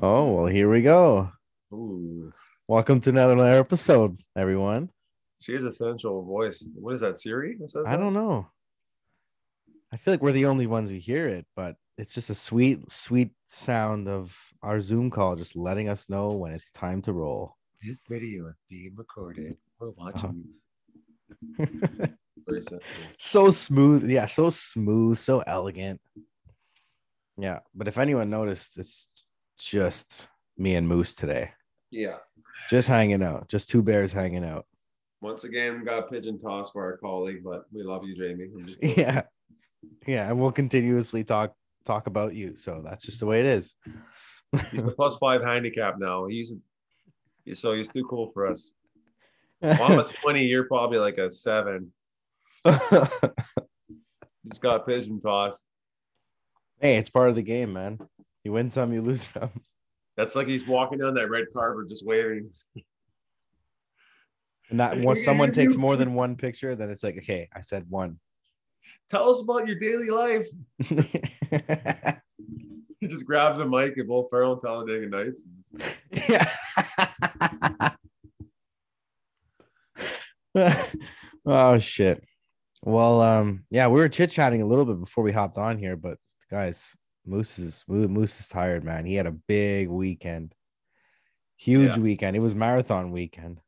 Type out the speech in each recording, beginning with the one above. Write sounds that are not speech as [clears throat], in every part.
Oh, well, here we go. Ooh, Welcome to another episode, everyone. she a sensual voice. What is that, Siri? that I that? don't know. I feel like we're the only ones who hear it, but it's just a sweet, sweet sound of our Zoom call just letting us know when it's time to roll. This video is being recorded. We're watching. Uh-huh. [laughs] So smooth. Yeah, so smooth, so elegant. Yeah, but if anyone noticed, it's just me and Moose today. Yeah. Just hanging out, just two bears hanging out. Once again, got pigeon tossed by our colleague, but we love you, Jamie. [laughs] Yeah. Yeah, and we'll continuously talk talk about you. So that's just the way it is. He's a plus five handicap now. He's so he's too cool for us. Well, I'm a [laughs] 20. You're probably like a seven. Just got pigeon tossed. hey, it's part of the game, man. You win some, you lose some. That's like he's walking down that red carpet just waving. And that once someone takes more than one picture, then it's like, okay, I said one. Tell us about your daily life. [laughs] [laughs] He just grabs a mic at both Ferrell and Talladega Nights. yeah. [laughs] oh shit. Well, um, yeah, we were chit chatting a little bit before we hopped on here, but guys, Moose is Moose is tired, man. He had a big weekend, huge Yeah. weekend. It was marathon weekend.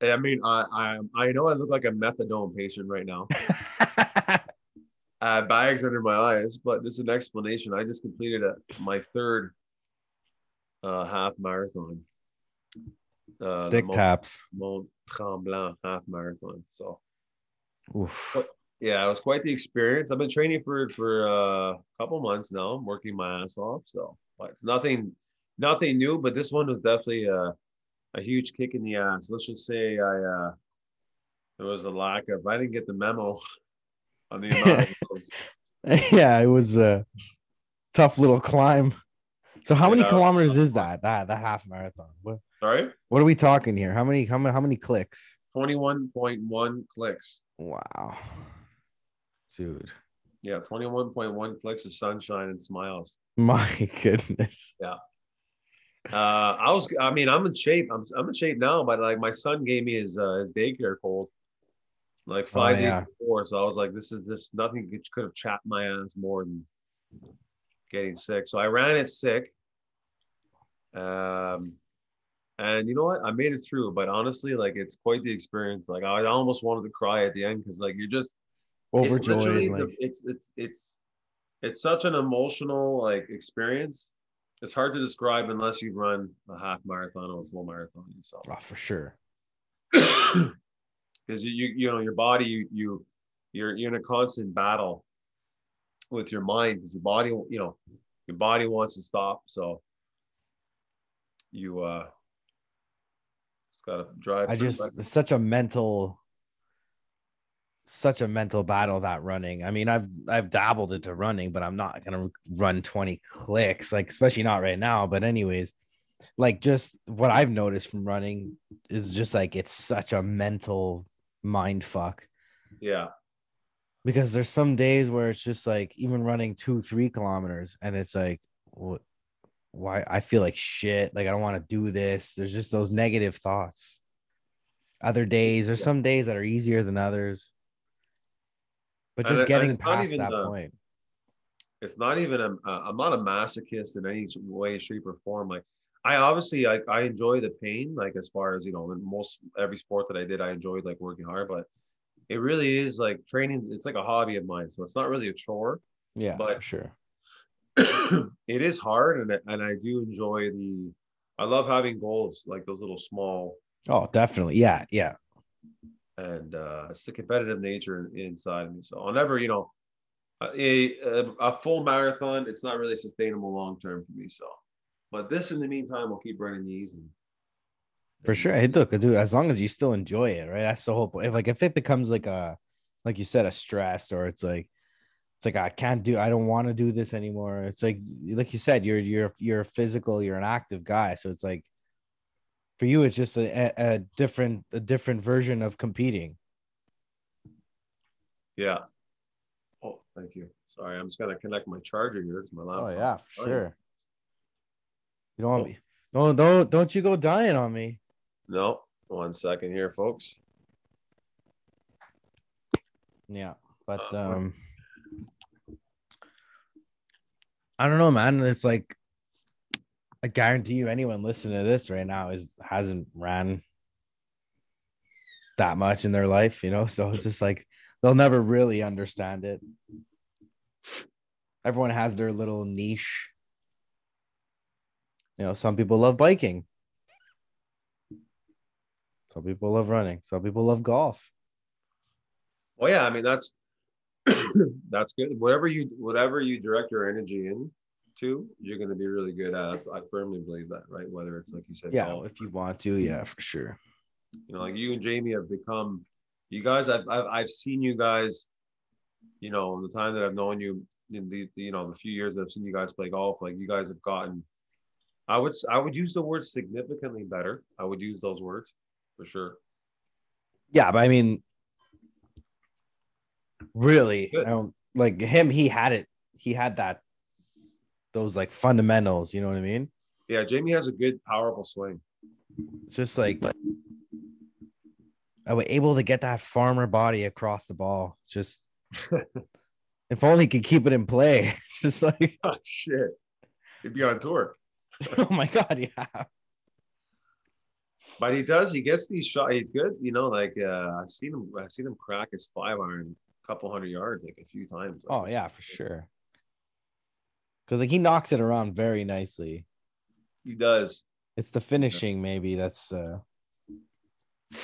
I mean, I I I know I look like a methadone patient right now. [laughs] I have bags under my eyes, but there's an explanation. I just completed a, my third uh, half marathon. Uh, Stick Mont- taps. Mont Tremblant half marathon. So Oof. yeah, it was quite the experience. I've been training for for uh, a couple months now. I'm working my ass off. So but nothing nothing new, but this one was definitely a, a huge kick in the ass. Let's just say I uh, there was a lack of I didn't get the memo [laughs] on the amount yeah, it was a tough little climb. So how many Yeah. kilometers is that? That that half marathon. What Sorry, what are we talking here? How many how many how many clicks? twenty one point one clicks. Wow. Dude. Yeah, twenty one point one clicks of sunshine and smiles. My [laughs] goodness. Yeah. Uh, I was, I mean, I'm in shape. I'm, I'm in shape now, but like my son gave me his uh, his daycare cold, like five Oh, yeah. days before. So I was like, this is this nothing could- could have chapped my ass more than getting sick. So I ran it sick. Um, and you know what? I made it through. But honestly, like it's quite the experience. Like I almost wanted to cry at the end because like you're just it's Overjoyed. literally Like, the, it's it's it's it's such an emotional like experience. It's hard to describe unless you run a half marathon or a full marathon yourself. oh, for sure. [clears throat] Because you, you know your body you you you're you're in a constant battle with your mind because your body you know your body wants to stop so you uh gotta drive I just such a mental such a mental battle that running. I mean, I've I've dabbled into running, but I'm not gonna run 20 clicks, like especially not right now. But anyways, like just what I've noticed from running is just like it's such a mental mind fuck. yeah because there's some days where it's just like even running two three kilometers and it's like what why i feel like shit like i don't want to do this there's just those negative thoughts other days there's Yeah. some days that are easier than others but just and getting past that the- point it's not even a, uh, I'm not a masochist in any way, shape, or form. Like I obviously I, I enjoy the pain, like as far as you know, in most every sport that I did, I enjoyed like working hard, but it really is like training, it's like a hobby of mine. So it's not really a chore. yeah for but- sure [clears throat] it is hard and I- and I do enjoy the I love having goals, like those little small oh definitely yeah yeah and uh, it's the competitive nature inside of me. So I'll never, you know, a, a, a full marathon, it's not really sustainable long term for me. So, but this in the meantime, we'll keep running these. And, for sure hey look dude as long as you still enjoy it right that's the whole point if like if it becomes like a like you said a stress or it's like it's like I can't do I don't want to do this anymore. It's like like you said, you're you're you're a physical, you're an active guy. So it's like For you, it's just a, a, a different a different version of competing. Yeah. Oh, thank you. Sorry, I'm just gonna connect my charger here to my oh, laptop. Oh yeah, for sure. You don't want me. No, don't don't you go dying on me. No, one second here, folks. Yeah, but Uh, um, I don't know, man. It's like I guarantee you, anyone listening to this right now is hasn't ran that much in their life, you know. So it's just like they'll never really understand it. Everyone has their little niche. You know, some people love biking. Some people love running. Some people love golf. Well, yeah, I mean that's [clears throat] that's good. Whatever you whatever you direct your energy in into, you're gonna be really good at. I firmly believe that, right? Whether it's like you said, Yeah, golf, if you want to, yeah, for sure. you know, like you and Jamie have become you guys. I've I've, I've seen you guys. You know, the time that I've known you, in the you know the few years that I've seen you guys play golf, like you guys have gotten. I would I would use the word significantly better. I would use those words for sure. Yeah, but I mean, really, Good. I don't like him. He had it. He had that. Those like fundamentals. You know what I mean? Yeah, Jamie has a good, powerful swing. It's just like I was able to get that farmer body across the ball. Just [laughs] if only he could keep it in play. [laughs] Just like Oh shit, he'd be on tour. [laughs] oh my god, yeah. But he does. He gets these shots. He's good. You know, like uh, I've seen him. I've seen him crack his five iron a couple hundred yards, like a few times. Oh yeah, for sure. Because like he knocks it around very nicely. he does. It's the finishing maybe that's uh, a,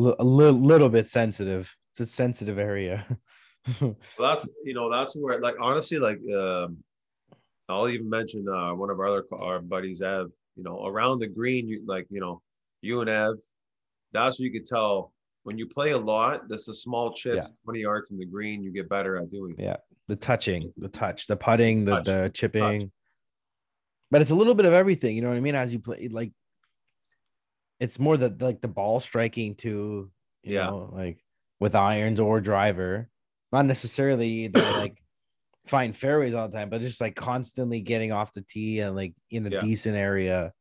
li- a li- little bit sensitive. It's a sensitive area. [laughs] Well, that's you know that's where like honestly like um, I'll even mention uh, one of our other our buddies Ev. You know, around the green, you like you know you and Ev. That's what you could tell when you play a lot. That's the small chips, Yeah. twenty yards from the green. You get better at doing. yeah, the touching, the touch, the putting, the Touch, the chipping. But it's a little bit of everything. You know what I mean? As you play, like it's more the like the ball striking too. You Yeah. know, like with irons or driver, not necessarily the [coughs] like find fairways all the time, but just like constantly getting off the tee and like in a Yeah. decent area,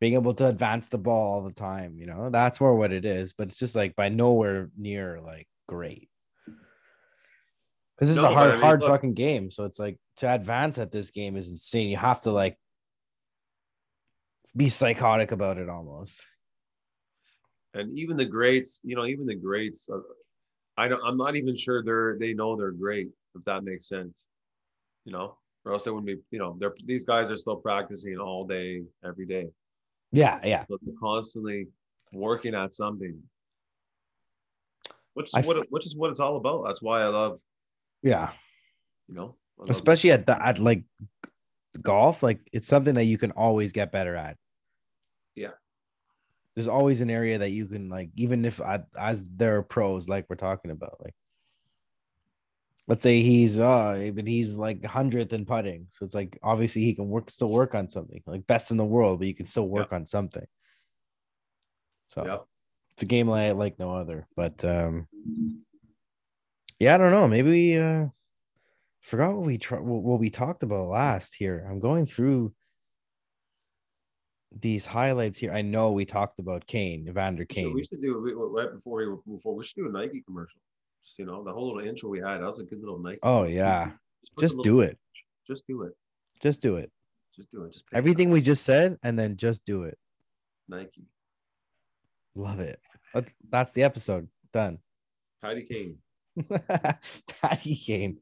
being able to advance the ball all the time. You know, that's more what it is. But it's just like by nowhere near like great. Because this No, is a hard, I mean, hard look- fucking game. So it's like to advance at this game is insane. You have to like be psychotic about it almost. and even the greats, you know, even the greats, are, I don't, I'm not even sure they're they know they're great if that makes sense, you know, or else they wouldn't be, you know, they're these guys are still practicing all day, every day, Yeah, yeah. so they're constantly working at something, which is I what f- which is what it's all about. That's why I love, Yeah. you know, Especially at the at like golf, like it's something that you can always get better at. Yeah. There's always an area that you can like, even if I, as there are pros, like we're talking about, like let's say he's uh but he's like hundredth in putting. So it's like obviously he can work still work on something, like best in the world, but you can still work on something. So Yep. it's a game like like no other. But um yeah, I don't know. Maybe uh forgot what we tr- what we talked about last here. I'm going through these highlights here. I know we talked about Kane, Evander we Kane. we should do we- right before we before we should do a Nike commercial. Just, you know, the whole little intro we had, that was a good little Nike. Oh yeah, just little- do it. Just do it. Just do it. Just do it. Just Everything we just said, and then just do it. Nike. Love it. That's the episode done. Patty Kane. [laughs] Patty Kane.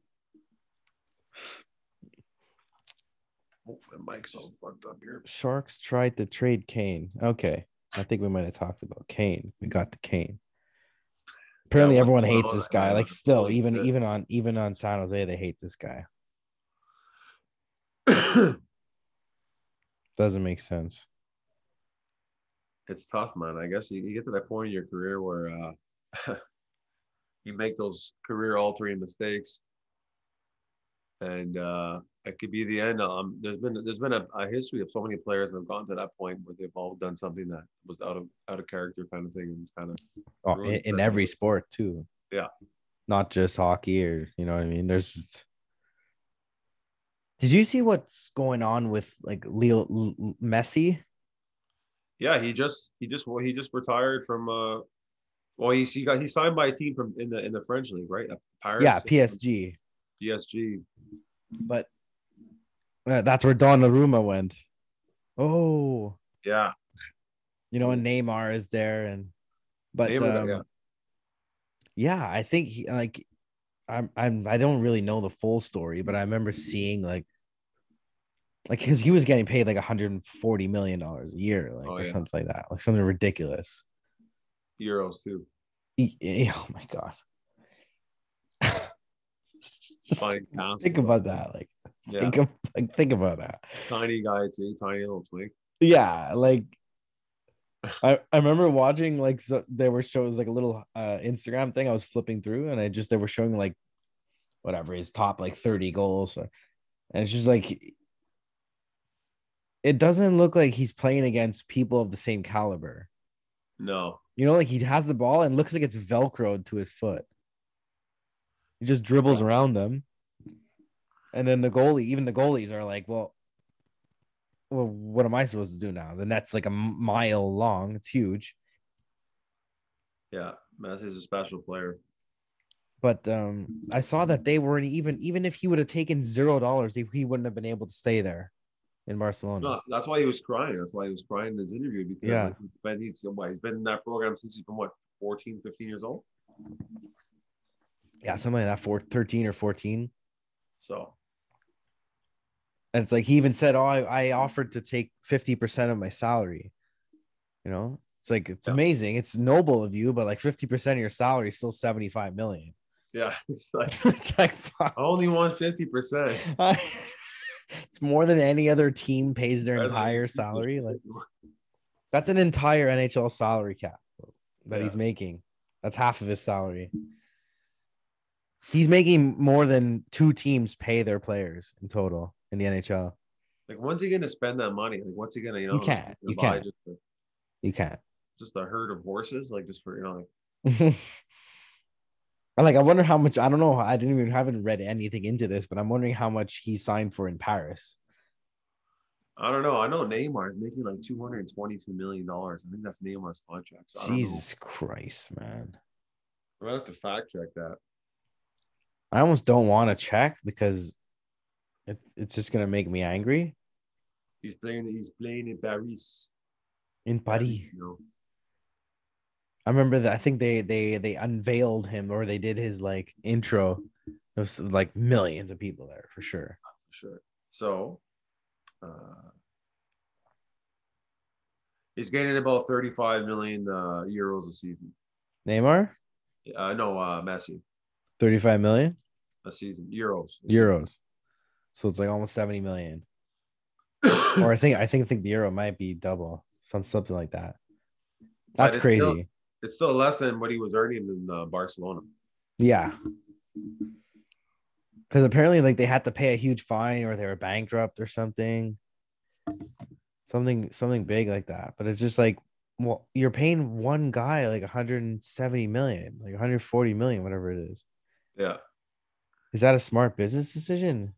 Oh, my mic's all fucked up here. Sharks tried to trade Kane. Okay, I think we might have talked about Kane. We got the Kane. Apparently, everyone hates this guy. Like, still, even even on even on San Jose, they hate this guy. [coughs] Doesn't make sense. it's tough, man. I guess you, you get to that point in your career where uh, [laughs] you make those career altering mistakes. And uh, it could be the end. Um, there's been there's been a, a history of so many players that have gone to that point where they've all done something that was out of out of character kind of thing, and it's kind of Oh, in, in every sport too. Yeah. Not just hockey or you know what I mean. There's Did you see what's going on with like Leo L- Messi? yeah. He just he just well he just retired from uh. Well, he's he got he signed by a team from in the in the French league, right? Uh, Paris. Yeah, PSG. PSG. But uh, that's where Donnarumma went. Oh, Yeah. you know, and Neymar is there, and but Neymar, um, yeah. yeah. I think he like I'm I'm I don't really know the full story, but I remember seeing like like because he was getting paid like 140 million dollars a year, like Oh, or yeah. something like that, like something ridiculous. Euros too. He- he- oh my god. [laughs] Just Fine, think about that. Like Yeah. think of like think about that. Tiny guy too, tiny little twink. yeah like I, I remember watching like so there were shows like a little uh instagram thing i was flipping through and i just they were showing like whatever his top like 30 goals or, and it's just like it doesn't look like he's playing against people of the same caliber No. you know like he has the ball and looks like it's velcroed to his foot he just dribbles around them and then the goalie even the goalies are like well well, what am I supposed to do now? The net's like a mile long. It's huge. Yeah. Messi's a special player. But um, I saw that they weren't even even if he would have taken zero dollars, he, he wouldn't have been able to stay there in Barcelona. No, that's why he was crying. That's why he was crying in his interview because Yeah. like, he's been he's, he's been in that program since he's been what 14, 15 years old. Yeah, something like that, for 13 or 14. So And it's like he even said, Oh, I, I offered to take 50% of my salary. You know, it's like it's Yeah. amazing. It's noble of you, but like 50% of your salary is still 75 million. yeah, [laughs] it's like [laughs] it's like fuck. I only want fifty percent. [laughs] it's more than any other team pays their entire salary. Like that's an entire NHL salary cap that he's making. That's half of his salary. He's making more than two teams pay their players in total in the NHL. Like, when's he gonna spend that money? Like, what's he gonna, you know, You can't. You can't. Just, a, You can't. just a herd of horses, like just for you know, like I [laughs] like I wonder how much I don't know. I didn't even haven't read anything into this, but I'm wondering how much he signed for in Paris. I don't know. I know Neymar is making like two hundred twenty-two million dollars. I think that's Neymar's contract. So I don't know. Jesus Christ, man. I'm gonna have to fact check that. I almost don't want to check because it, it's just gonna make me angry. He's playing. He's playing in Paris. In Paris, You know. I remember that. I think they they they unveiled him or they did his like intro. There was like millions of people there for sure. Sure. So, uh, he's getting about 35 million uh, euros a season. Neymar, Uh, no, uh, Messi, 35 million a season. Euros. euros. So it's like almost 70 million. [coughs] Or I think I think I think the euro might be double, some something like that. That's it's crazy. still- it's still less than what he was earning in uh, Barcelona. Yeah. Because apparently, like they had to pay a huge fine or they were bankrupt or something. Something, something big like that. But it's just like, well, you're paying one guy like 170 million, like 140 million, whatever it is. Yeah. Is that a smart business decision?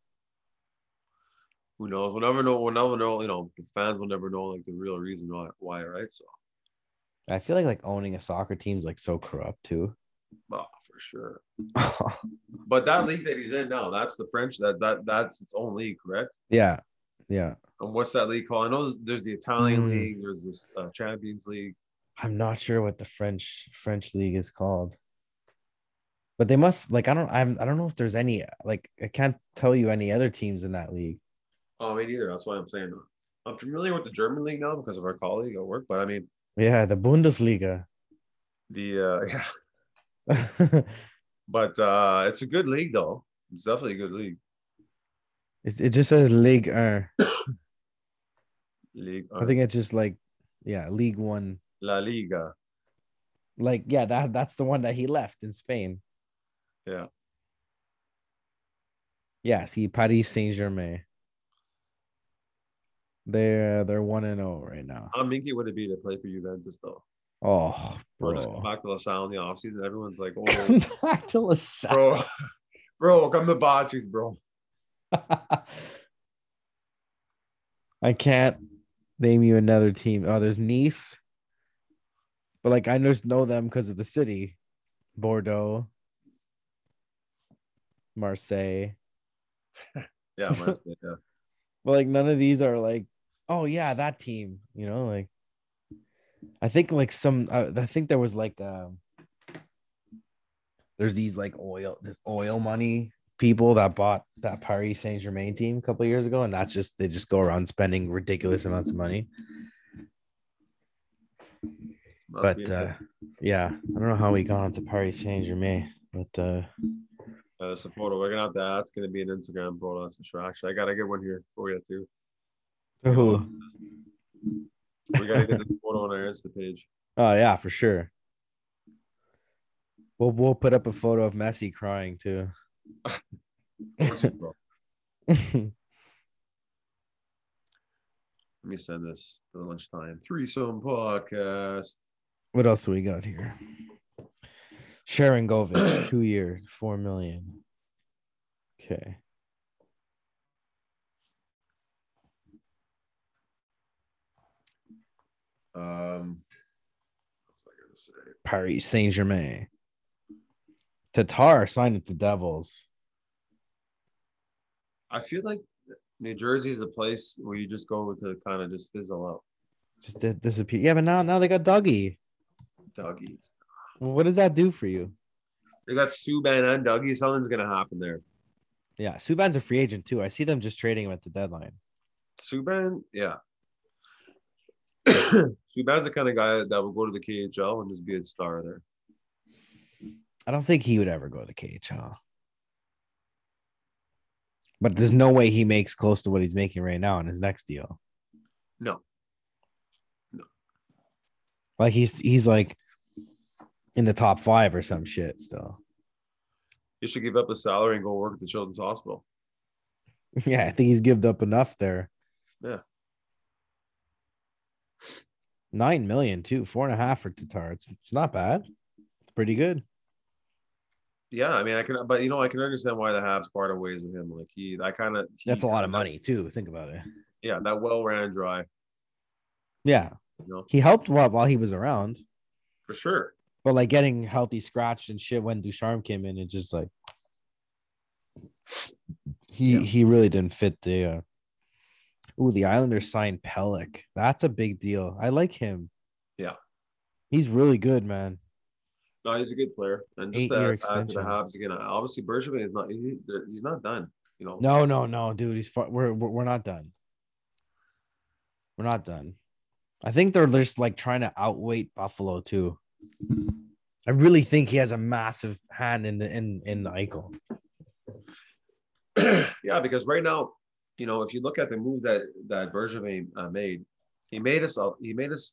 Who knows? We'll never know. We'll never know. You know, the fans will never know like the real reason why. Why, right? So, I feel like like owning a soccer team is like so corrupt too. oh, for sure. [laughs] But that league that he's in now, that's the French. That that that's its own league, correct? yeah, yeah. And what's that league called? I know there's, the Italian Mm. league. There's this uh, Champions League. I'm not sure what the French French league is called. But they must like I don't I'm, I don't know if there's any like I can't tell you any other teams in that league. Oh, me neither. That's why I'm saying. I'm familiar with the German league now because of our colleague at work. But I mean, Yeah, the Bundesliga. the uh, [laughs] yeah. [laughs] But uh, it's a good league though. It's definitely a good league. it, it just says League Er. [coughs] League. I think it's just like yeah, League One. La Liga. Like yeah, that that's the one that he left in Spain. Yeah. Yeah, see Paris Saint Germain. They're they're one and zero right now. How minky would it be to play for Juventus though? Oh, Or just come bro. back to LaSalle in the offseason. Everyone's like, Come [laughs] oh, back to LaSalle. bro, [laughs] bro, come to Botches, bro. [laughs] I can't name you another team. Oh, there's Nice, but like I just know them because of the city, Bordeaux, Marseille. [laughs] Yeah, Marseille, yeah. [laughs] But like none of these are like, oh yeah, that team. You know, like I think like some. Uh, I think there was like um, there's these like oil this oil money people that bought that Paris Saint Germain team a couple years ago, and that's just they just go around spending ridiculous amounts of money. Must but uh, yeah, I don't know how we got onto Paris Saint Germain, but uh, Uh, a photo. We're gonna have to. That's gonna be an Instagram photo. That's for sure. Actually, I got a good one here before we get to. oh, We gotta get the photo on our Insta page. [laughs] oh yeah, for sure. We'll we'll put up a photo of Messi crying too. Of course, bro. [laughs] Let me send this for lunchtime. Threesome podcast. what else do we got here? Sharangovich, two years, four million. Okay. Um, what was I gonna say? Paris Saint Germain. Tatar signed with the Devils. I feel like New Jersey is the place where you just go to kind of just fizzle out. Just disappear. Yeah, but now now they got Dougie. Dougie. What does that do for you? They got Subban and Dougie. Something's gonna happen there. Yeah, Subban's a free agent too. I see them just trading him at the deadline. Subban, yeah. [coughs] Subban's the kind of guy that will go to the KHL and just be a star there. I don't think he would ever go to KHL. But there's no way he makes close to what he's making right now in his next deal. No, No. Like he's he's like in the top five or some shit still. You should give up his salary and go work at the Children's Hospital. [laughs] Yeah, I think he's given up enough there. Yeah. Nine million too, four and a half for Tatar. It's it's not bad. It's pretty good. Yeah, I mean, I can, but you know, I can understand why the Habs parted ways with him. Like he, I kind of That's a lot of money too. Think about it. Yeah, that well ran dry. Yeah, You know, he helped while while he was around, for sure. But like getting healthy scratched and shit when Ducharme came in, it just like he Yeah. he really didn't fit the. uh Ooh, the Islanders signed Pelech. That's a big deal. I like him. Yeah. he's really good, man. No, he's a good player, and just Eight-year that extension. the Habs again. Obviously, Bergevin is not. He, he's not done. You know. No, no, no, dude. He's we're we're not done. We're not done. I think they're just like trying to outweight Buffalo too. I really think he has a massive hand in the in in the Eichel. [clears throat] yeah, because right now, you know, if you look at the moves that that Bergevin uh, made, he made us a, he made us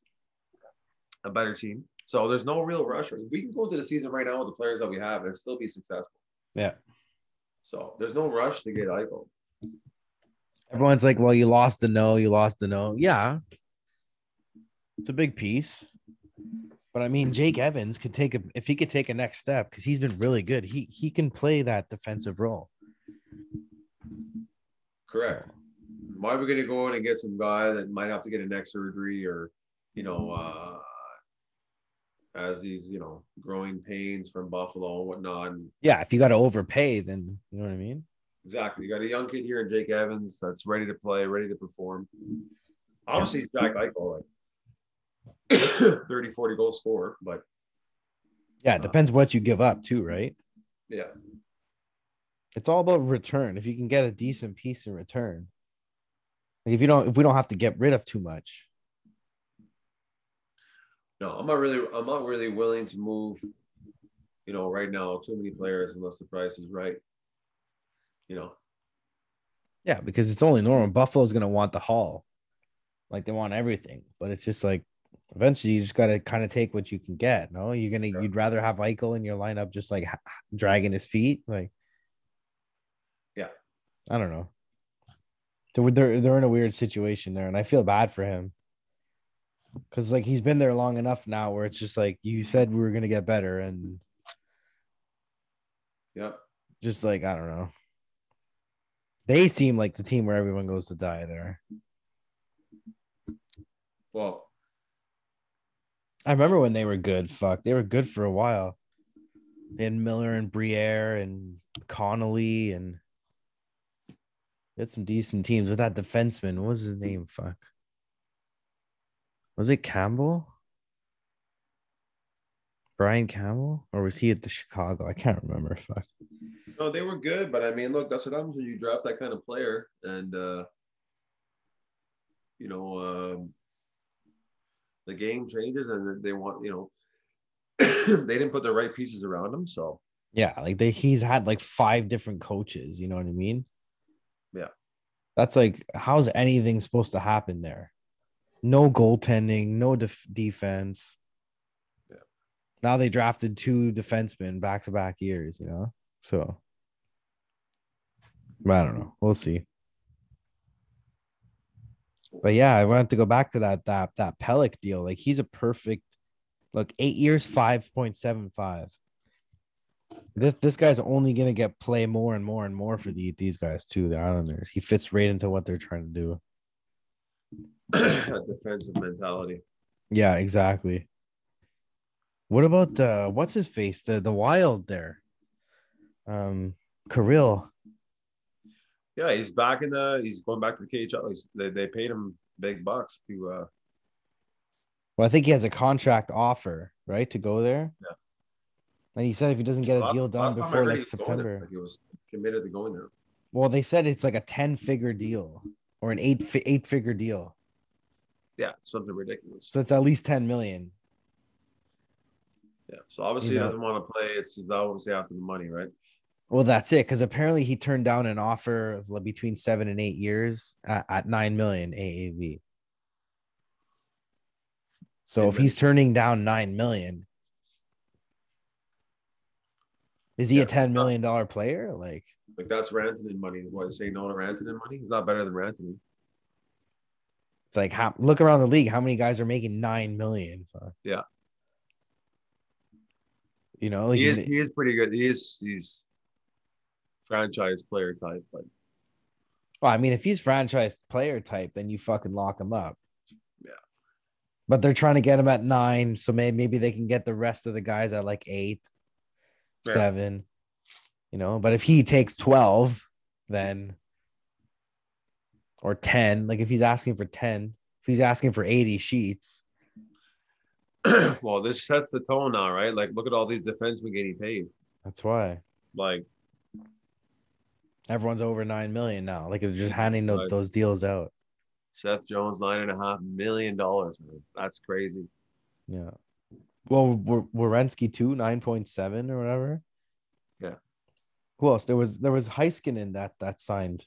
a better team. So there's no real rush. We can go into the season right now with the players that we have and still be successful. Yeah. So there's no rush to get Eichel. Everyone's like, "Well, you lost the no, you lost the no." Yeah, it's a big piece. But I mean, Jake Evans could take a if he could take a next step because he's been really good. He he can play that defensive role. Correct. Why are we going to go in and get some guy that might have to get a neck surgery or, you know, uh, has these, you know, growing pains from Buffalo and whatnot. Yeah, if you got to overpay, then you know what I mean. exactly. You got a young kid here in Jake Evans that's ready to play, ready to perform. Obviously, Jack Eichel, like [coughs] 30, 40 goal scorer, but Yeah, it uh, depends what you give up too, right? yeah. It's all about return. If you can get a decent piece in return, like if you don't, if we don't have to get rid of too much, No, I'm not really, I'm not really willing to move, you know, right now, too many players unless the price is right. You know, yeah, because it's only normal. Buffalo's gonna want the haul, like they want everything, but it's just like eventually you just gotta kind of take what you can get. No, you're gonna Sure. you'd rather have Eichel in your lineup just like dragging his feet, like yeah. I don't know. They're they're, they're in a weird situation there, and I feel bad for him. Cause like he's been there long enough now where it's just like you said we were gonna get better and Yeah. just like I don't know. They seem like the team where everyone goes to die there. Well, I remember when they were good. Fuck, they were good for a while. Had Miller and Briere and Connolly and they had some decent teams with that defenseman. What was his name? Fuck. Was it Campbell? Brian Campbell? Or was he at the Chicago? I can't remember. Fuck. no, they were good, but I mean, look, that's what happens when you draft that kind of player, and uh, you know, um, the game changes, and they want, you know, [clears throat] they didn't put the right pieces around him, so Yeah, like they he's had like five different coaches, you know what I mean? Yeah. That's like how's anything supposed to happen there? No goaltending, no def- defense. Yeah. Now they drafted two defensemen back to back years, you know? So I don't know. We'll see. But yeah, I wanted to go back to that that that Pelech deal. Like he's a perfect look, eight years, five point seven five. This this guy's only gonna get play more and more and more for the these guys too, the Islanders. He fits right into what they're trying to do. that [coughs] defensive mentality. Yeah, exactly. What about uh what's his face? The the wild there. Um Kirill. Yeah, he's back in the. He's going back to the KHL. He's, they they paid him big bucks to. uh Well, I think he has a contract offer, right? To go there. Yeah. And he said if he doesn't get a deal done before like September. like, He was committed to going there. Well, they said it's like a 10 figure deal or an eight fi- eight figure deal. Yeah, something ridiculous. So it's at least 10 million. Yeah, so obviously You he doesn't want to play. It's obviously after the money, right? Well, that's it. Because apparently he turned down an offer of between seven and eight years at, at 9 million AAV. So if he's turning down 9 million, is he Yeah. a 10 million dollar player? Like, Like that's Rantanen money. What say no to Rantanen money? He's not better than Rantanen. it's like, how look around the league. How many guys are making 9 million? Yeah. You know, like he is he is pretty good. He is he's franchise player type, but Well, I mean, if he's franchise player type, then you fucking lock him up. Yeah. But they're trying to get him at nine, so maybe maybe they can get the rest of the guys at like eight, Yeah. seven. You know, but if he takes twelve, then or ten, like if he's asking for ten, if he's asking for eighty sheets, [clears throat] well, this sets the tone now, right? Like look at all these defensemen getting paid. that's why Like everyone's over nine million now. Like they're just handing tho- Right. those deals out. Seth Jones, nine and a half million dollars, man. That's crazy. Yeah. Well, Werenski too, nine point seven or whatever. Yeah. Who else? There was there was Heiskanen that that signed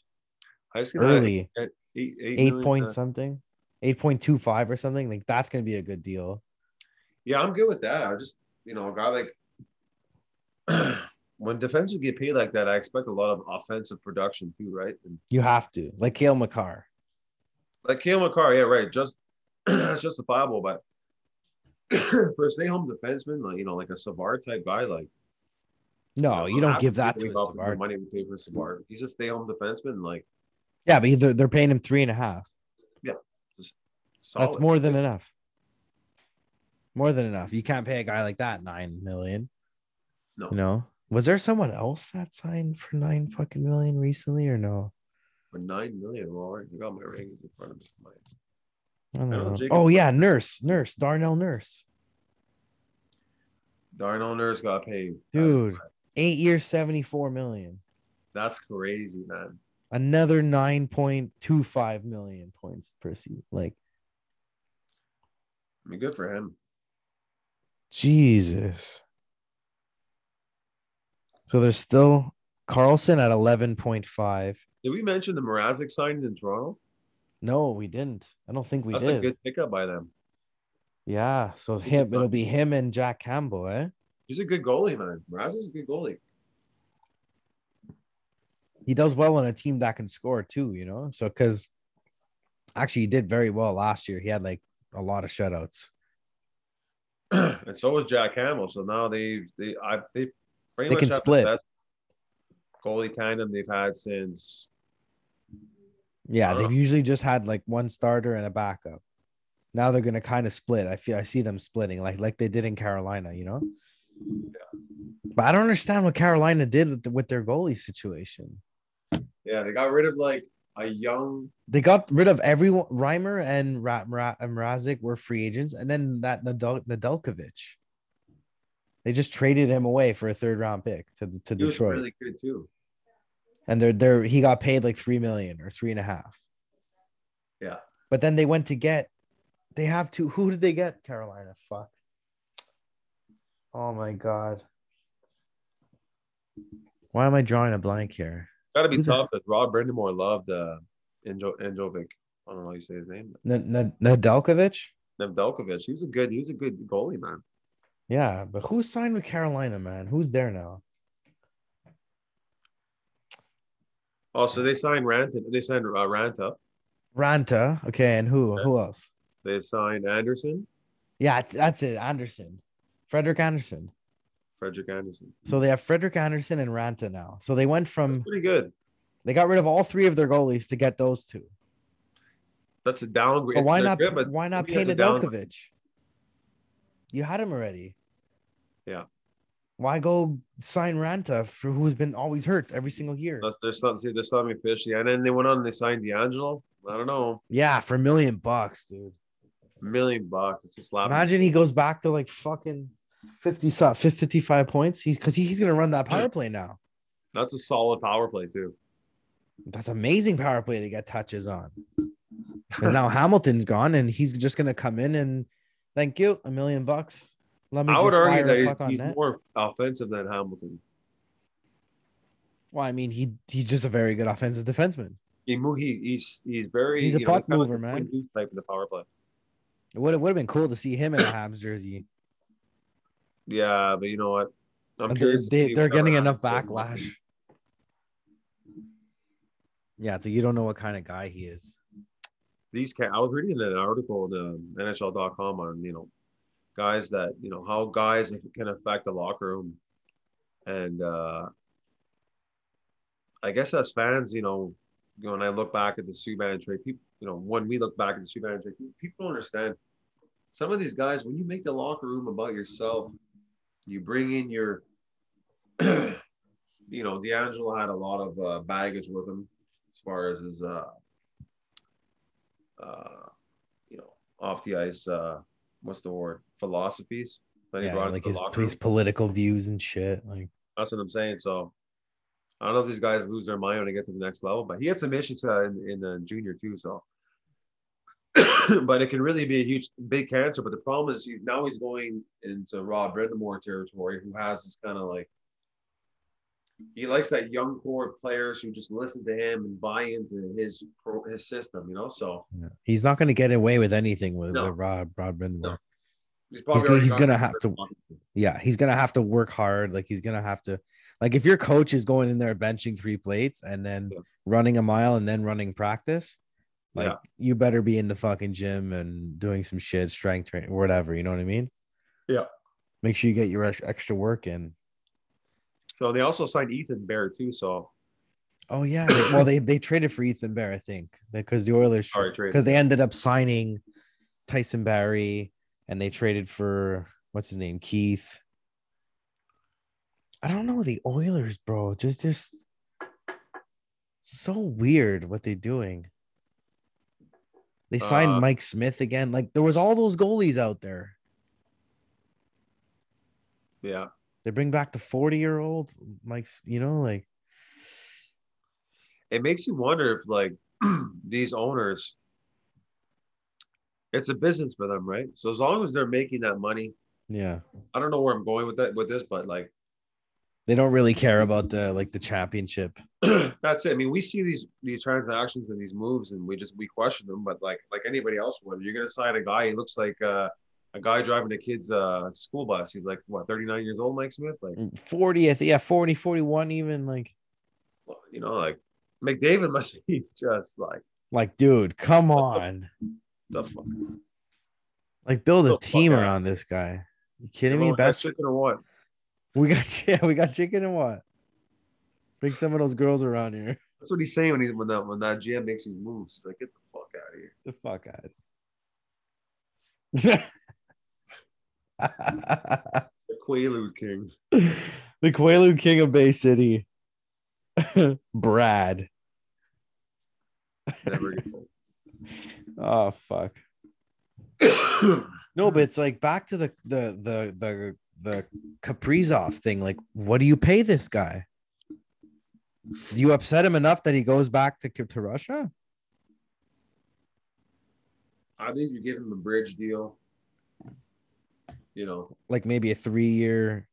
had early, eight, eight, eight eight million, point uh, something, eight point two five or something. Like that's gonna be a good deal. Yeah, I'm good with that. I just, you know, a guy like [clears throat] when defensemen get paid like that, I expect a lot of offensive production too, right? And You have to, like Cale Makar. like Cale Makar, yeah, right. Just [clears throat] that's justifiable, but [clears throat] for a stay-home defenseman, like you know, like a Savard type guy, like No, you you don't give that to think a about the Savard. money we pay for Savard. He's a stay-home defenseman, like Yeah, but they're, they're paying him three and a half. solid. That's more than enough. More than enough. You can't pay a guy like that nine million. No. You know, was there someone else that signed for nine fucking million recently or no? for nine million. Well, I got my rings in front of me. My- I don't I know know. Oh yeah, Nurse, Nurse, Darnell Nurse. Darnell Nurse got paid. Dude. Eight years, 74 million. that's crazy, man. Another 9.25 million points per season. Like, I mean, good for him. Jesus. So there's still Carlson at 11.5. Did we mention the Mrazek signing in Toronto? No, we didn't. I don't think we That's a did. good pickup by them. Yeah. So him, it'll be him and Jack Campbell, eh? He's a good goalie, man. Mrazek's a good goalie. he does well on a team that can score too, you know. So because actually he did very well last year. He had like a lot of shutouts. [clears throat] and so was Jack Hamill. So now they they I they pretty They much can split. the best goalie tandem they've had since Yeah, they've usually just had like one starter and a backup. Now they're gonna kind of split. I feel I see them splitting like like they did in Carolina, you know. But I don't understand what Carolina did with, the, with their goalie situation. yeah they got rid of like a young They got rid of everyone. Reimer and Ra- Mrazek were free agents, and then that Nadal- Nedeljkovic. They just traded him away for a third round pick to to he was Detroit, really good too. and they're they're he got paid like three million or three and a half. Yeah. But then they went to get, they have to. Who did they get? Carolina. Fuck. Oh my god. Why am I drawing a blank here? Got to be Who the- tough. That Rob Brind'Amour loved uh, Enjo Enjovic. I don't know how you say his name. N- N- Nedeljkovic. Nedeljkovic. He was a good. He was a good goalie, man. Yeah, but who signed with Carolina, man? Who's there now? Oh, so they signed Raanta. They signed uh, Raanta. Raanta. Okay, and who? Okay. Who else? They signed Andersen, Yeah, that's it. Andersen. Frederik Andersen. Frederik Andersen. So they have Frederik Andersen and Raanta now. So they went from Pretty good. they got rid of all three of their goalies to get those two. That's a downgrade. But why not? good, but why not pay that's. Nedeljkovic? You had him already. Yeah. Why go sign Raanta for who's been always hurt every single year? There's something. There's something fishy. And then they went on. and They signed DeAngelo. I don't know. Yeah, for a million bucks, dude. A million bucks. It's a slap. Imagine he goes back to like fucking 50 so- 55 points because he's going to run that power play now. That's a solid power play too. That's amazing power play to get touches on. 'Cause now [laughs] Hamilton's gone and he's just going to come in and thank you, a million bucks. Let me I would argue that he's, he's more offensive than Hamilton. Well, I mean, he he's just a very good offensive defenseman. He. He, he's he's very. He's a know, puck kind of mover, man. Type in the power play. It would have would have been cool to see him in a Habs jersey. Yeah, but you know what? I'm And they, they're getting enough backlash. Yeah, so you don't know what kind of guy he is. These I was reading an article on um, NHL.com on you know guys that you know how guys can affect the locker room, and uh I guess as fans, you know, when I look back at the Subban trade, people, you know, when we look back at the Subban trade, people understand. Some of these guys, when you make the locker room about yourself, you bring in your, [clears throat] you know, DeAngelo had a lot of uh, baggage with him as far as his, uh, uh, you know, off the ice, uh, what's the word, philosophies he Yeah, like his, his political views and shit. Like, That's what I'm saying. So I don't know if these guys lose their mind when they get to the next level, but he had some issues uh, in, in the junior too. So, [coughs] but it can really be a huge, big cancer. But the problem is he's now he's going into Rob Brind'Amour territory, who has this kind of like he likes that young core of players who just listen to him and buy into his his system. You know, so yeah. he's not going to get away with anything with, No. with Rob Rob Brind'Amour. No. He's He's go- already he's gonna have to- responsibility. Yeah, he's gonna have to work hard. Like he's gonna have to, like if your coach is going in there benching three plates and then Yeah. running a mile and then running practice, like Yeah. you better be in the fucking gym and doing some shit, strength training, whatever. You know what I mean? Yeah. Make sure you get your extra work in. So they also signed Ethan Bear too. So Oh yeah. they- well, they they traded for Ethan Bear, I think, because the Oilers because they ended up signing Tyson Barrie and they traded for what's his name, Keith. I don't know the Oilers, bro. Just just so weird what they're doing. They signed Uh, Mike Smith again. Like there was all those goalies out there. yeah, They bring back the 40 year old Mike's, you know, like it makes you wonder if like [clears throat] these owners it's a business for them right so as long as they're making that money yeah. i don't know where i'm going with that with this but like They don't really care about the like the championship. [clears throat] that's it i mean we see these these transactions and these moves and we just we question them but like like anybody else would you're gonna sign a guy he looks like uh a guy driving a kid's uh school bus he's like what 39 years old mike smith like 40, I think, yeah, 40, 41, even like you know, like McDavid must [laughs] be just like Like, dude, come on. The fuck. Like, build a team around this guy. You kidding me? Everyone Best chicken or what? we got [laughs] yeah, we got chicken and what? Bring some of those girls around here. [laughs] That's what he's saying when he when that when that GM makes his moves. He's like, get the fuck out of here. The fuck out. [laughs] The Quaalude King. the Quaalude King of Bay City. Brad. Never. Oh fuck. No, but it's like back to the the the the the Kaprizov thing. Like, what do you pay this guy? Do you upset him enough that he goes back to to Russia? I think you give him a bridge deal. You know, Like maybe a three year,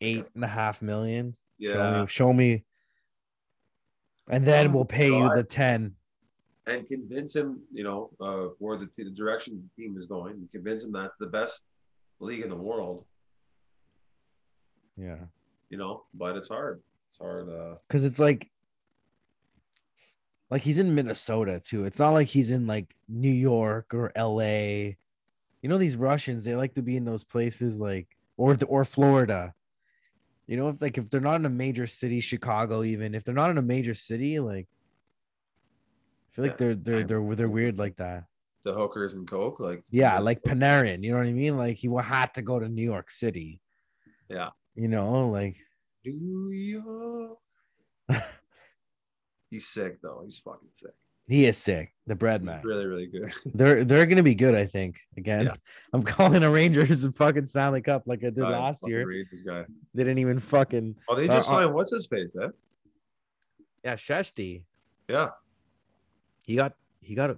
eight and a half million. Show yeah, me, show me. And then Um, we'll pay you the 10. And convince him, you know, uh, for the, the direction the team is going. and Convince him that's the best league in the world. Yeah. You know, but it's hard. It's hard. Uh, Cause it's like like he's in Minnesota too. It's not like he's in like New York or LA. You know, these Russians, they like to be in those places like or the, or Florida. You know, if like if they're not in a major city, Chicago, even if they're not in a major city, like I feel like Yeah. they're they're they're they're weird like that. the hookers and coke, like Yeah, like Panarin, you know what I mean? Like he had to go to New York City. Yeah. You know, like New York. [laughs] He's sick though. He's fucking sick. he is sick. The bread man. really, really good. [laughs] They're they're gonna be good, I think. Again, Yeah. [laughs] I'm calling the Rangers a fucking Stanley Cup like I did Guy, last year. Guy. They didn't even fucking Oh, they Uh, just uh, signed what's his face, eh? yeah, Sheshty. Yeah. He got he got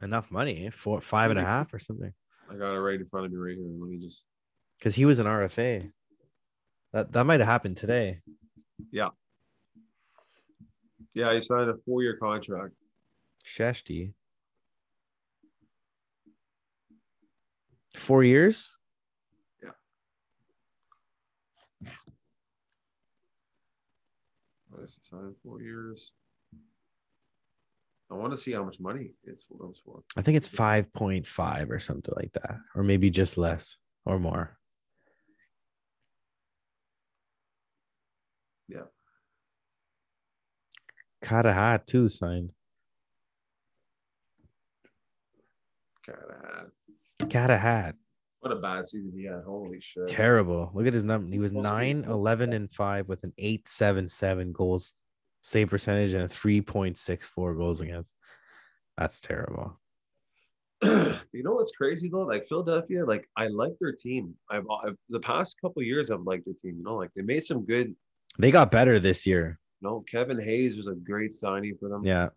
enough money, eh? four five and a half or something. I got it right in front of me right here. Let me just Because he was an RFA. That that might have happened today. yeah, Yeah, he signed a four year contract. Sheshty. Four years? Yeah. What is he signed four years? I want to see how much money it's for. I think it's 5.5 or something like that. Or maybe just less or more. Yeah. Carter Hart too signed. Carter Hart. what a bad season he had. Holy shit. Terrible. Look at his number. He was Supposed 9, 11, and 5 with an 877 goals save percentage and a 3.64 goals against. That's terrible. [clears throat] you know what's crazy though? Like Philadelphia, like I like their team. I've, I've the past couple years I've liked their team. You know, like they made some good. They got better this year. You know, Kevin Hayes was a great signing for them. Yeah.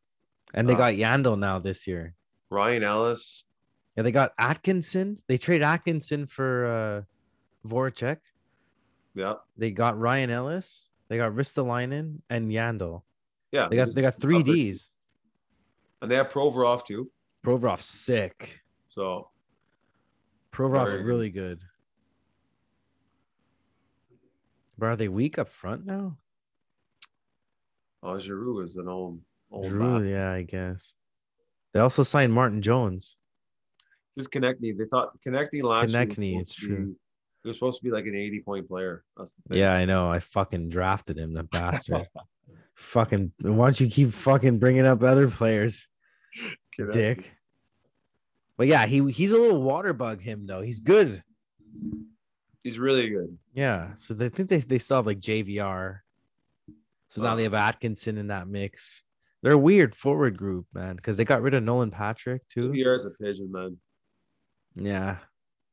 And they Uh, got Yandle now this year. Ryan Ellis. Yeah, they got Atkinson. They trade Atkinson for uh Voracek. Yeah, They got Ryan Ellis. They got Ristolainen and Yandle. yeah. They got they got three. Ds. and they have Provorov too. Provorov sick. So Provorov's really good. But are they weak up front now? Oh, Giroux is an old old Drew, bat. yeah, I guess. They also signed Martin Jones. Just Konecny. They thought Konecny last year was Konecny, it's true. He was supposed to be like an 80 point player. That's the thing. Yeah, I know. I fucking drafted him, the bastard. [laughs] fucking why don't you keep fucking bringing up other players, Konecny. dick? But yeah, he he's a little water bug him though. He's good. He's really good. Yeah. So they think they, they still have like JVR. So now Uh. they have Atkinson in that mix. They're a weird forward group, man, because they got rid of Nolan Patrick too. Pierre's a pigeon, man. Yeah.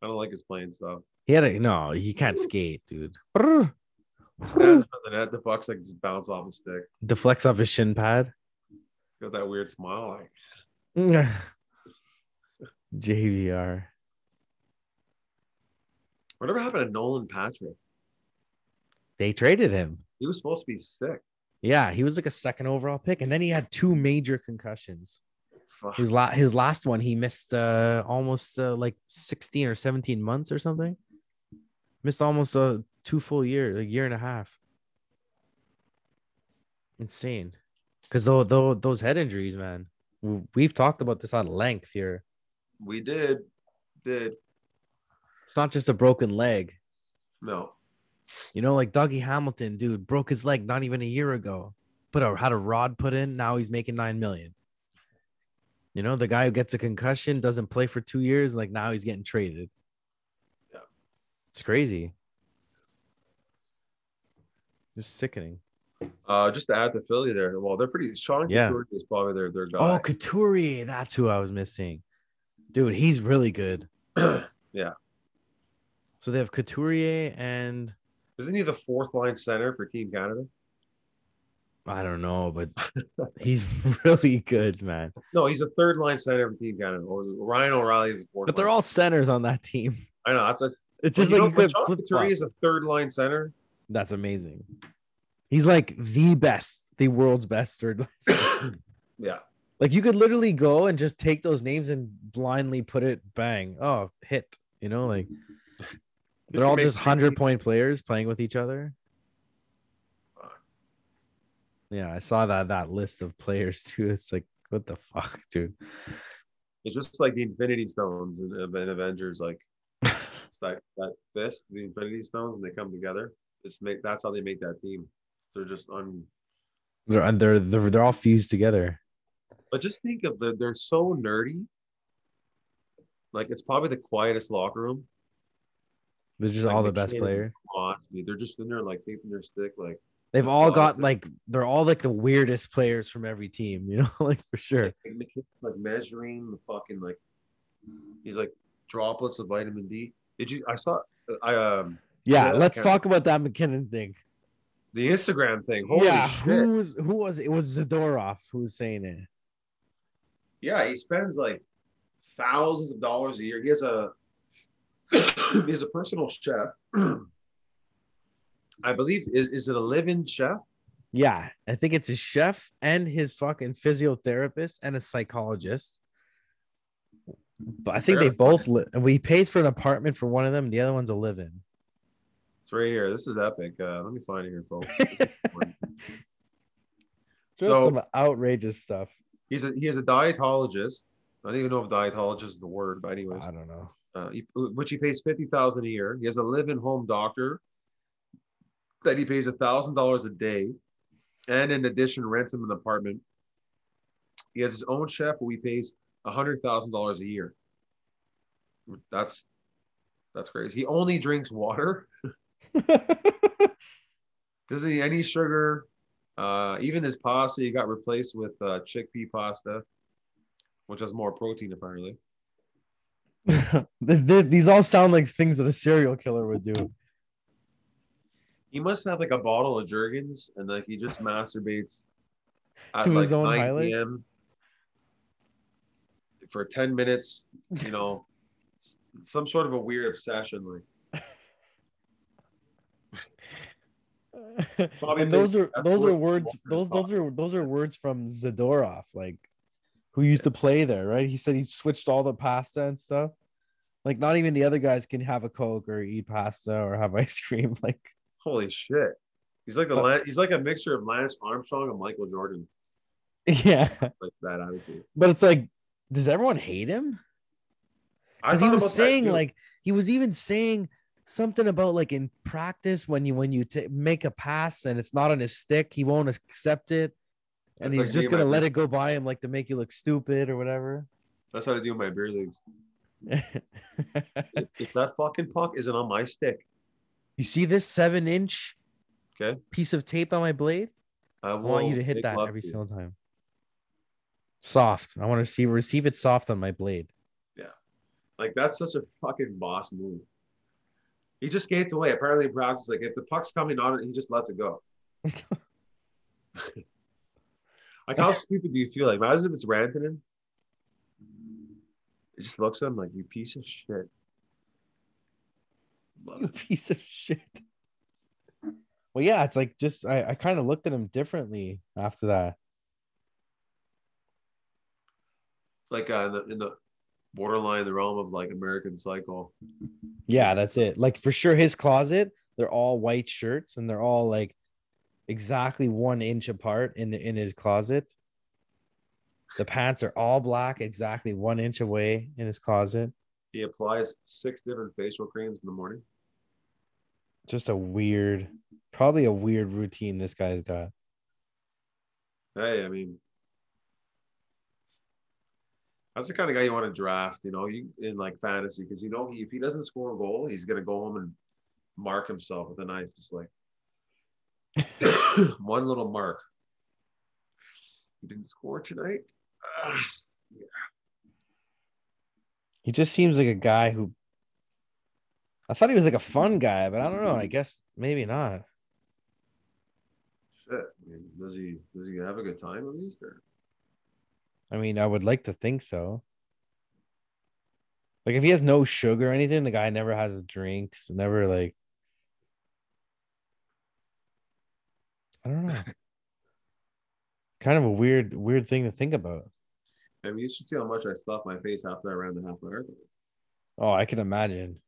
I don't like his playing stuff. He had a no, he can't skate, dude. The net, the bucks like just bounce off his stick. Deflects off his shin pad. Got that weird smile. Like [laughs] JVR. whatever happened to Nolan Patrick? They traded him. He was supposed to be sick. Yeah, he was like a second overall pick, and then he had two major concussions. Fuck. His la- his last one, he missed uh almost uh, like sixteen or seventeen months or something. Missed almost a two full year, a year and a half. Insane. Because though, though those head injuries, man, we've talked about this on length here. We did, did It's not just a broken leg. no. You know, like Dougie Hamilton, dude, broke his leg not even a year ago. Put a had a rod put in. Now he's making nine million. You know, the guy who gets a concussion doesn't play for two years. Like now he's getting traded. It's crazy. Just sickening. Uh, just to add to Philly there. Well, they're pretty. Sean Yeah. Couturier is probably their their guy. Oh, Couturier, that's who I was missing. Dude, he's really good. [clears throat] Yeah. So they have Couturier and Isn't he the fourth line center for Team Canada? I don't know, but [laughs] he's really good, man. No, he's a third line center for Team Canada. Or Ryan O'Reilly is the fourth. But they're all centers on that team. I know that's a. It's just you like know, you but flip Couturier is a third line center. That's amazing. He's like the best, the world's best third line center. [coughs] Yeah. Like you could literally go and just take those names and blindly put it bang. Oh, hit. You know, like they're all just hundred point players playing with each other. Yeah, I saw that that list of players [laughs] too. It's like, what the fuck, dude? It's just like the Infinity Stones in, in Avengers. Like [laughs] it's that that fist, the Infinity Stones, and they come together. It's make that's how they make that team. They're just un. They're they're they're, they're all fused together. But just think of the they're so nerdy. Like it's probably the quietest locker room. They're just Like all the best players. They're just in there like taping their stick. Like They've all got like they're all like the weirdest players from every team, you know, [laughs] like for sure. like like measuring the fucking like. He's like droplets of vitamin D. Did you? I saw. I um Yeah, Yeah, let's talk about that MacKinnon thing. the Instagram thing. Holy yeah, shit! who was who was it? It was Zadorov who was saying it. Yeah, he spends like thousands of dollars a year. He has a [coughs] he has a personal chef. [clears throat] I believe is, is it a live-in chef? Yeah, I think it's a chef and his fucking physiotherapist and a psychologist. But I think they both li- and he pays for an apartment for one of them. The other one's a live-in. It's right here. This is epic. Uh, let me find it here, folks. [laughs] Just So- some outrageous stuff. He's a he is a dietologist. I don't even know if dietologist is the word, but anyways, I don't know. uh, he, which he pays fifty thousand a year. He has a live-in home doctor that he pays a thousand dollars a day, and in addition, rents him an apartment. He has his own chef who he pays a hundred thousand dollars a year. That's that's crazy. He only drinks water. [laughs] Doesn't eat any sugar. Uh, even his pasta he got replaced with uh, chickpea pasta, which has more protein apparently. Th- [laughs] th- These all sound like things that a serial killer would do. He must have like a bottle of Jergens and like he just masturbates at To like his own 9 p.m. for 10 minutes, you know, [laughs] some sort of a weird obsession. Like [laughs] Probably and those are those are words those those are those are words from Zadorov, like who used to play there, right? He said he switched all the pasta and stuff. Like not even the other guys can have a coke or eat pasta or have [laughs] ice cream. Like holy shit. He's like the But- he's like a mixture of Lance Armstrong and Michael Jordan, yeah, like that attitude. but it's like, does everyone hate him? Because he was saying like he was even saying something about like in practice when you when you ta make a pass and it's not on his stick, he won't accept it, and That's he's like just gonna let beer- it go by him like to make you look stupid or whatever. that's how I do my beer leagues. If, [laughs] if that fucking puck isn't on my stick, you see this seven inch okay, piece of tape on my blade? I, I want you to hit that every you. single time. Soft. I want to see receive it soft on my blade. Yeah, like that's such a fucking boss move. He just skates away. Apparently in practice, like if the puck's coming on it, he just lets it go. [laughs] like how stupid do you feel? Like imagine if it's ranting Rantanen. It just looks at him like you piece of shit. Love [laughs] You it. piece of shit. Well, yeah, it's like just I, I kind of looked at him differently after that. It's like uh, in the in the borderline, the realm of like American Psycho. Yeah, that's it. Like for sure, his closet, they're all white shirts and they're all like exactly one inch apart in the, in his closet. The pants are all black, exactly one inch away in his closet. He applies six different facial creams in the morning. Just a weird, probably a weird routine this guy's got. Hey, I mean, that's the kind of guy you want to draft, you know, you in like fantasy because you know he, if he doesn't score a goal, he's gonna go home and mark himself with a knife, just like [coughs] one little mark. He didn't score tonight. [sighs] Ah, He just seems like a guy who I thought he was like a fun guy, but I don't know. I guess maybe not. shit. I mean, does he does he have a good time at least? Or I mean, I would like to think so. Like if he has no sugar or anything, the guy never has drinks, never like I don't know. [laughs] kind of a weird, weird thing to think about. I mean, you should see how much I stuffed my face after I ran the half marathon. Oh, I can imagine.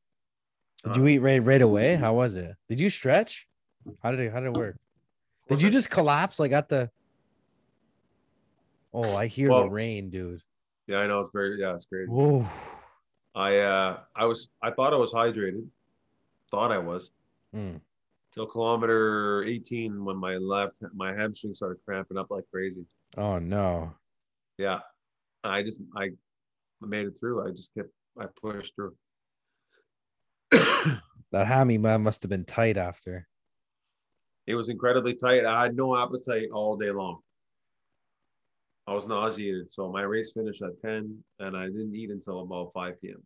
Did you uh, eat right right away? [laughs] How was it? Did you stretch? How did it how did it work? Did you just collapse like at the Oh, I hear Well- the rain, dude. Yeah, I know it's very yeah, it's great. Whoa. I uh I was I thought I was hydrated. Thought I was Mm. till kilometer 18 when my left my hamstring started cramping up like crazy. Oh no. Yeah. I just I made it through. I just kept I pushed through. [coughs] That hammy man must have been tight after. it was incredibly tight. I had no appetite all day long. I was nauseated. So my race finished at 10 and I didn't eat until about 5 p.m.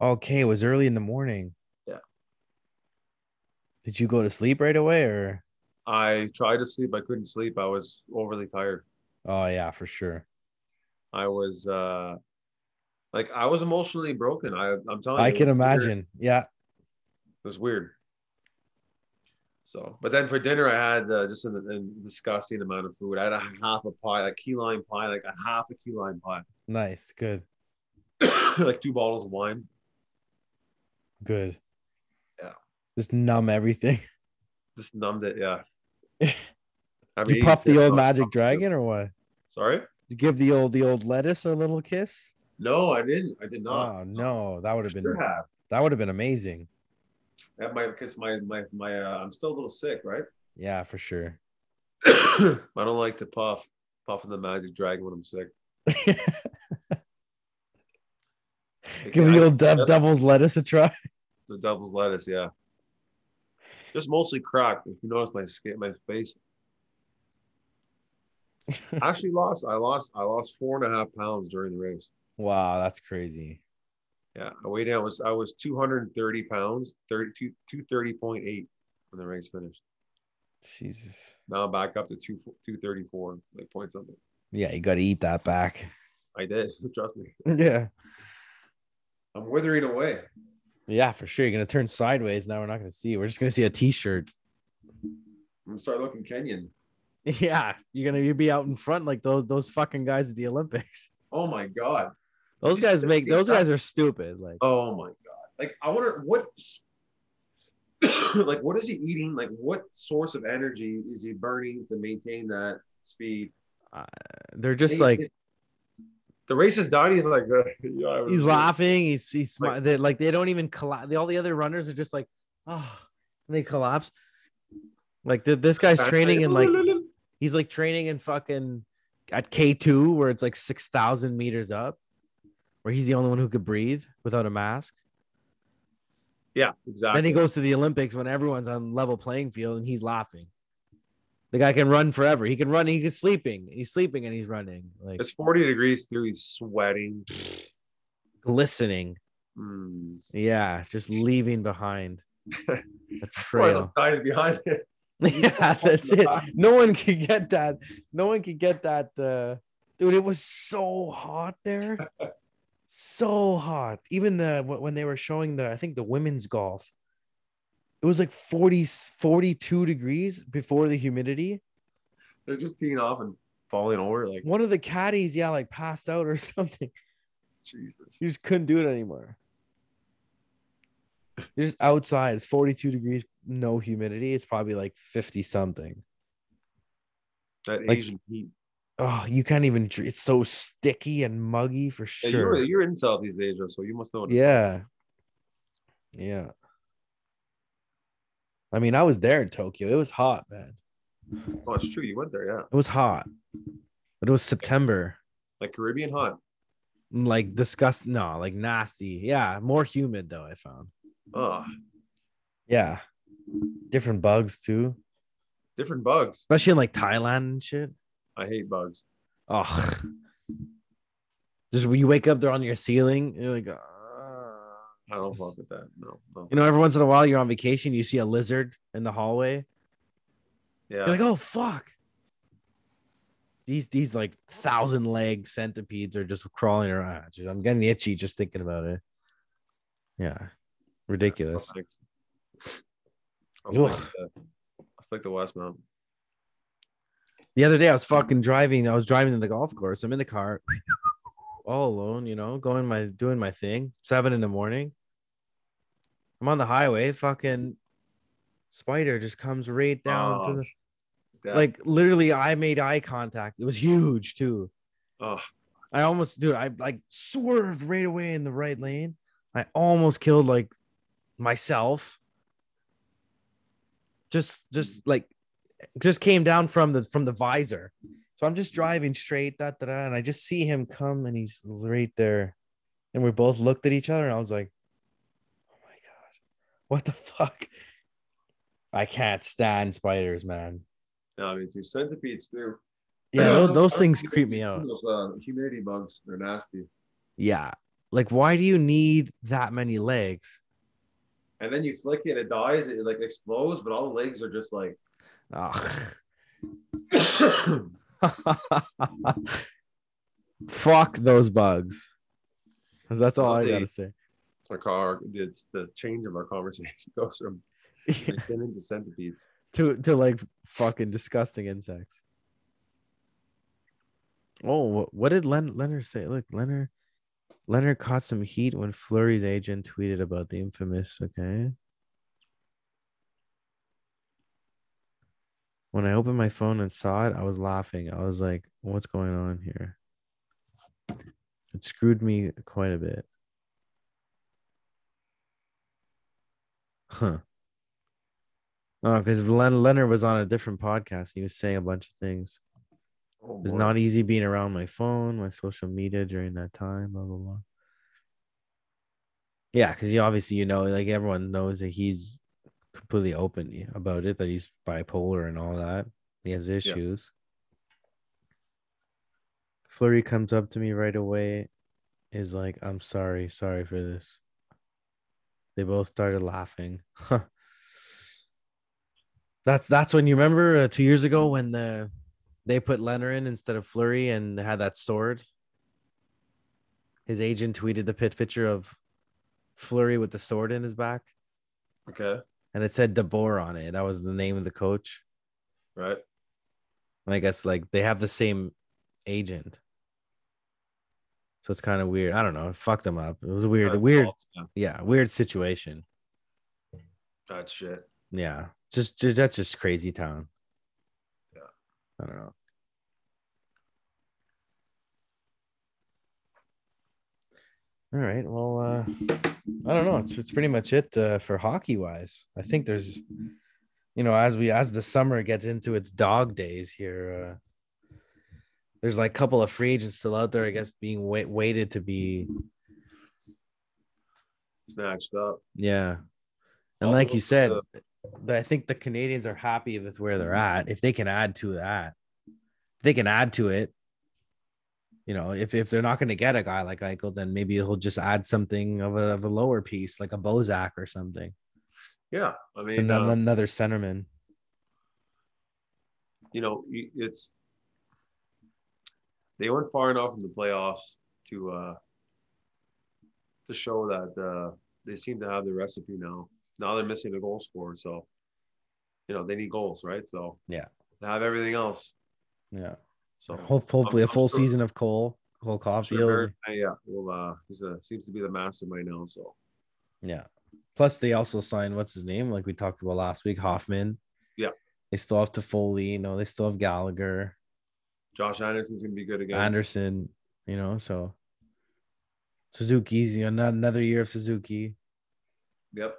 Okay, it was early in the morning. Yeah. Did you go to sleep right away or? I tried to sleep. I couldn't sleep. I was overly tired. Oh yeah, for sure. I was uh like I was emotionally broken. I I'm telling you. I can was weird. imagine. Yeah. It was weird. So, but then for dinner, I had uh, just an, an disgusting amount of food. I had a half a pie, like key lime pie, like a half a key lime pie, Nice. Good. [coughs] like two bottles of wine. Good. Yeah. Just numb everything. [laughs] Just numbed it. Yeah. [laughs] I you puff the old magic dragon or what? Sorry. You give the old the old lettuce a little kiss? No, I didn't. I did not. Oh no, that would have been have. that would have been amazing. That might because my my my uh, I'm still a little sick, right? Yeah, for sure. [clears throat] I don't like to puff puffing the magic dragon when I'm sick. [laughs] Give the old dev- devil's lettuce a try. the devil's lettuce, yeah. Just mostly cracked. If you notice my skin, my face. I [laughs] actually lost. I lost. I lost four and a half pounds during the race. wow, that's crazy. Yeah, I weighed in. I was I was 230 pounds, 32 230.8 when the race finished. Jesus. Now I'm back up to two 234, like point something. Yeah, you got to eat that back. I did. [laughs] Trust me. [laughs] Yeah. I'm withering away. Yeah, for sure. You're gonna turn sideways. Now we're not gonna see. We're just gonna see a t-shirt. I'm gonna start looking Kenyan. [laughs] Yeah, you're gonna you be out in front like those those fucking guys at the Olympics. Oh my god. Those guys make those guys are stupid. Like Oh my god. Like I wonder what [coughs] like what is he eating? Like what source of energy is he burning to maintain that speed? Uh, they're just He- like the race is like [laughs] yeah, he's laughing. He's he's Like- they like they don't even collapse. All the other runners are just like oh, and they collapse. Like th- this guy's training in like [laughs] he's like training in fucking at K two where it's like six thousand meters up, where he's the only one who could breathe without a mask. yeah, exactly. Then he goes to the Olympics when everyone's on level playing field and he's laughing. The guy can run forever. He can run. He's sleeping. He's sleeping and he's running. Like It's 40 degrees through. He's sweating. [sniffs] glistening. Mm. Yeah, just leaving behind a [laughs] trail. guys behind it. [laughs] yeah, [laughs] that's it. No one can get that. No one can get that. Uh, dude, it was so hot there. So hot. Even the when they were showing the, I think the women's golf, it was like 40, 42 degrees before the humidity. They're just teeing off and falling over. Like One of the caddies, yeah, like passed out or [laughs] something. Jesus. You just couldn't do it anymore. You're just outside. It's 42 degrees, no humidity. It's probably like 50 something. That Like- Asian heat. Oh, you can't even. It's so sticky and muggy for Yeah, sure. you're, you're in Southeast Asia, so you must know. Yeah. Yeah. I mean, I was there in Tokyo. It was hot, man. Oh, it's true. You went there, yeah. It was hot. But it was September. Like Caribbean hot. Mm, like disgust no, like nasty. Yeah, more humid though, I found. Oh, Yeah. Different bugs too. different bugs. Especially in like Thailand and shit. I hate bugs. Oh. Just when you wake up, they're on your ceiling. You're like. I don't fuck with that. No, no. you know, every once in a while you're on vacation, you see a lizard in the hallway. Yeah. You're like, oh fuck. These these like thousand leg centipedes are just crawling around. I'm getting itchy just thinking about it. Yeah. Ridiculous. Like, I'll stick, Ugh. with the, to Westmount. The other day I was fucking driving. I was driving to the golf course. I'm in the car all alone, you know, going my doing my thing. Seven in the morning. I'm on the highway, fucking spider just comes right down to Oh, the That- like literally I made eye contact. It was huge too. oh, I almost dude, I like swerved right away in the right lane. I almost killed like myself. Just just like just came down from the from the visor. So I'm just driving straight, da, da, da, and I just see him come and he's right there. And we both looked at each other and I was like, oh my god, what the [laughs] fuck? I can't stand spiders, man. no, I mean, two centipedes too. Yeah, those, those things creep me out. Those uh, humidity bugs, they're nasty. Yeah. Like, why do you need that many legs? And then you flick it, it dies, it like explodes, but all the legs are just like. Ugh. [coughs] Fuck those bugs. That's all I Well, gotta say. our car. It's the change of our conversation [laughs] goes from lieutenant to centipedes. to to like fucking disgusting insects. Oh, what did Len- Lehner say? Look, Lehner Lehner caught some heat when Fleury's agent tweeted about the infamous. Okay. When I opened my phone and saw it, I was laughing. I was like, "What's going on here?" It screwed me quite a bit. Huh. Oh, because Len- Lehner was on a different podcast. He was saying a bunch of things. Oh, It was boy. not easy being around my phone, my social media during that time, blah blah blah. Yeah, because you obviously you know, like everyone knows that he's completely open about it, that he's bipolar and all that. He has issues. Fleury comes up to me right away, is like, I'm sorry, sorry for this. They both started laughing. [laughs] that's that's when you remember uh, two years ago when the they put Lehner in instead of Fleury and had that sword. His agent tweeted the pit picture of Fleury with the sword in his back, Okay. And it said DeBoer on it. That was the name of the coach. Right. And I guess like they have the same agent, so it's kind of weird. I don't know. It fucked them up. It was a weird, weird, yeah, yeah, weird situation. That shit. Yeah, just, just that's just crazy town. Yeah. I don't know. All right. Well, uh, I don't know. It's it's pretty much it uh, for hockey wise. I think there's, you know, as we as the summer gets into its dog days here, uh, there's like a couple of free agents still out there. I guess being wait, waited to be Snatched up. yeah. And Also, like you said, the- the- I think the Canadiens are happy with where they're at. If they can add to that, if they can add to it. You know, if, if they're not going to get a guy like Eichel, then maybe he'll just add something of a, of a lower piece, like a Bozak or something. Yeah. I So mean, another, uh, another centerman. you know, it's they went far enough in the playoffs to uh to show that uh they seem to have the recipe now. Now they're missing a goal scorer, so you know they need goals, right? So Yeah. they have everything else. Yeah. So Hope, hopefully, a I'm full sure- season of Cole, Cole I'm sure yeah, well, uh, he's a seems to be the mastermind now. So Yeah. Plus, they also signed what's his name, like we talked about last week, Hoffman. Yeah. They still have Toffoli, you know, they still have Gallagher, Josh Anderson's gonna be good again. Anderson, you know, so Suzuki's, you know, not another year of Suzuki. Yep.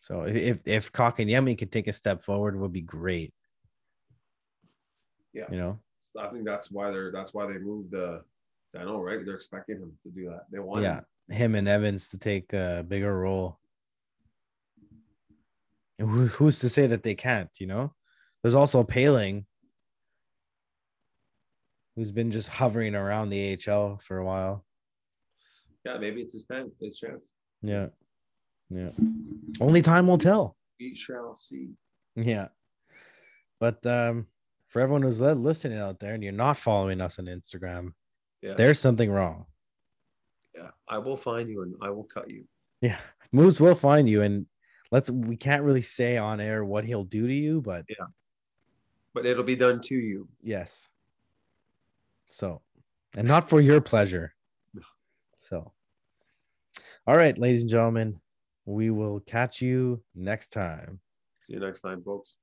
So if if Kotkaniemi could take a step forward, would be great. Yeah. You know. I think that's why they're that's why they moved the. I know, right? They're expecting him to do that. They want. Yeah, him. him and Evans to take a bigger role. Who, who's to say that they can't? You know, there's also Poehling, who's been just hovering around the AHL for a while. Yeah, maybe it's his pen, his chance. Yeah, yeah. Only time will tell. We shall see. Yeah, but um, for everyone who's listening out there and you're not following us on Instagram, Yeah. there's something wrong. Yeah. I will find you and I will cut you. Yeah, [laughs] Moose will find you, and let's. We can't really say on air what he'll do to you, but yeah, But it'll be done to you. yes. So, and not for your pleasure. So, all right, ladies and gentlemen, we will catch you next time. See you next time, folks.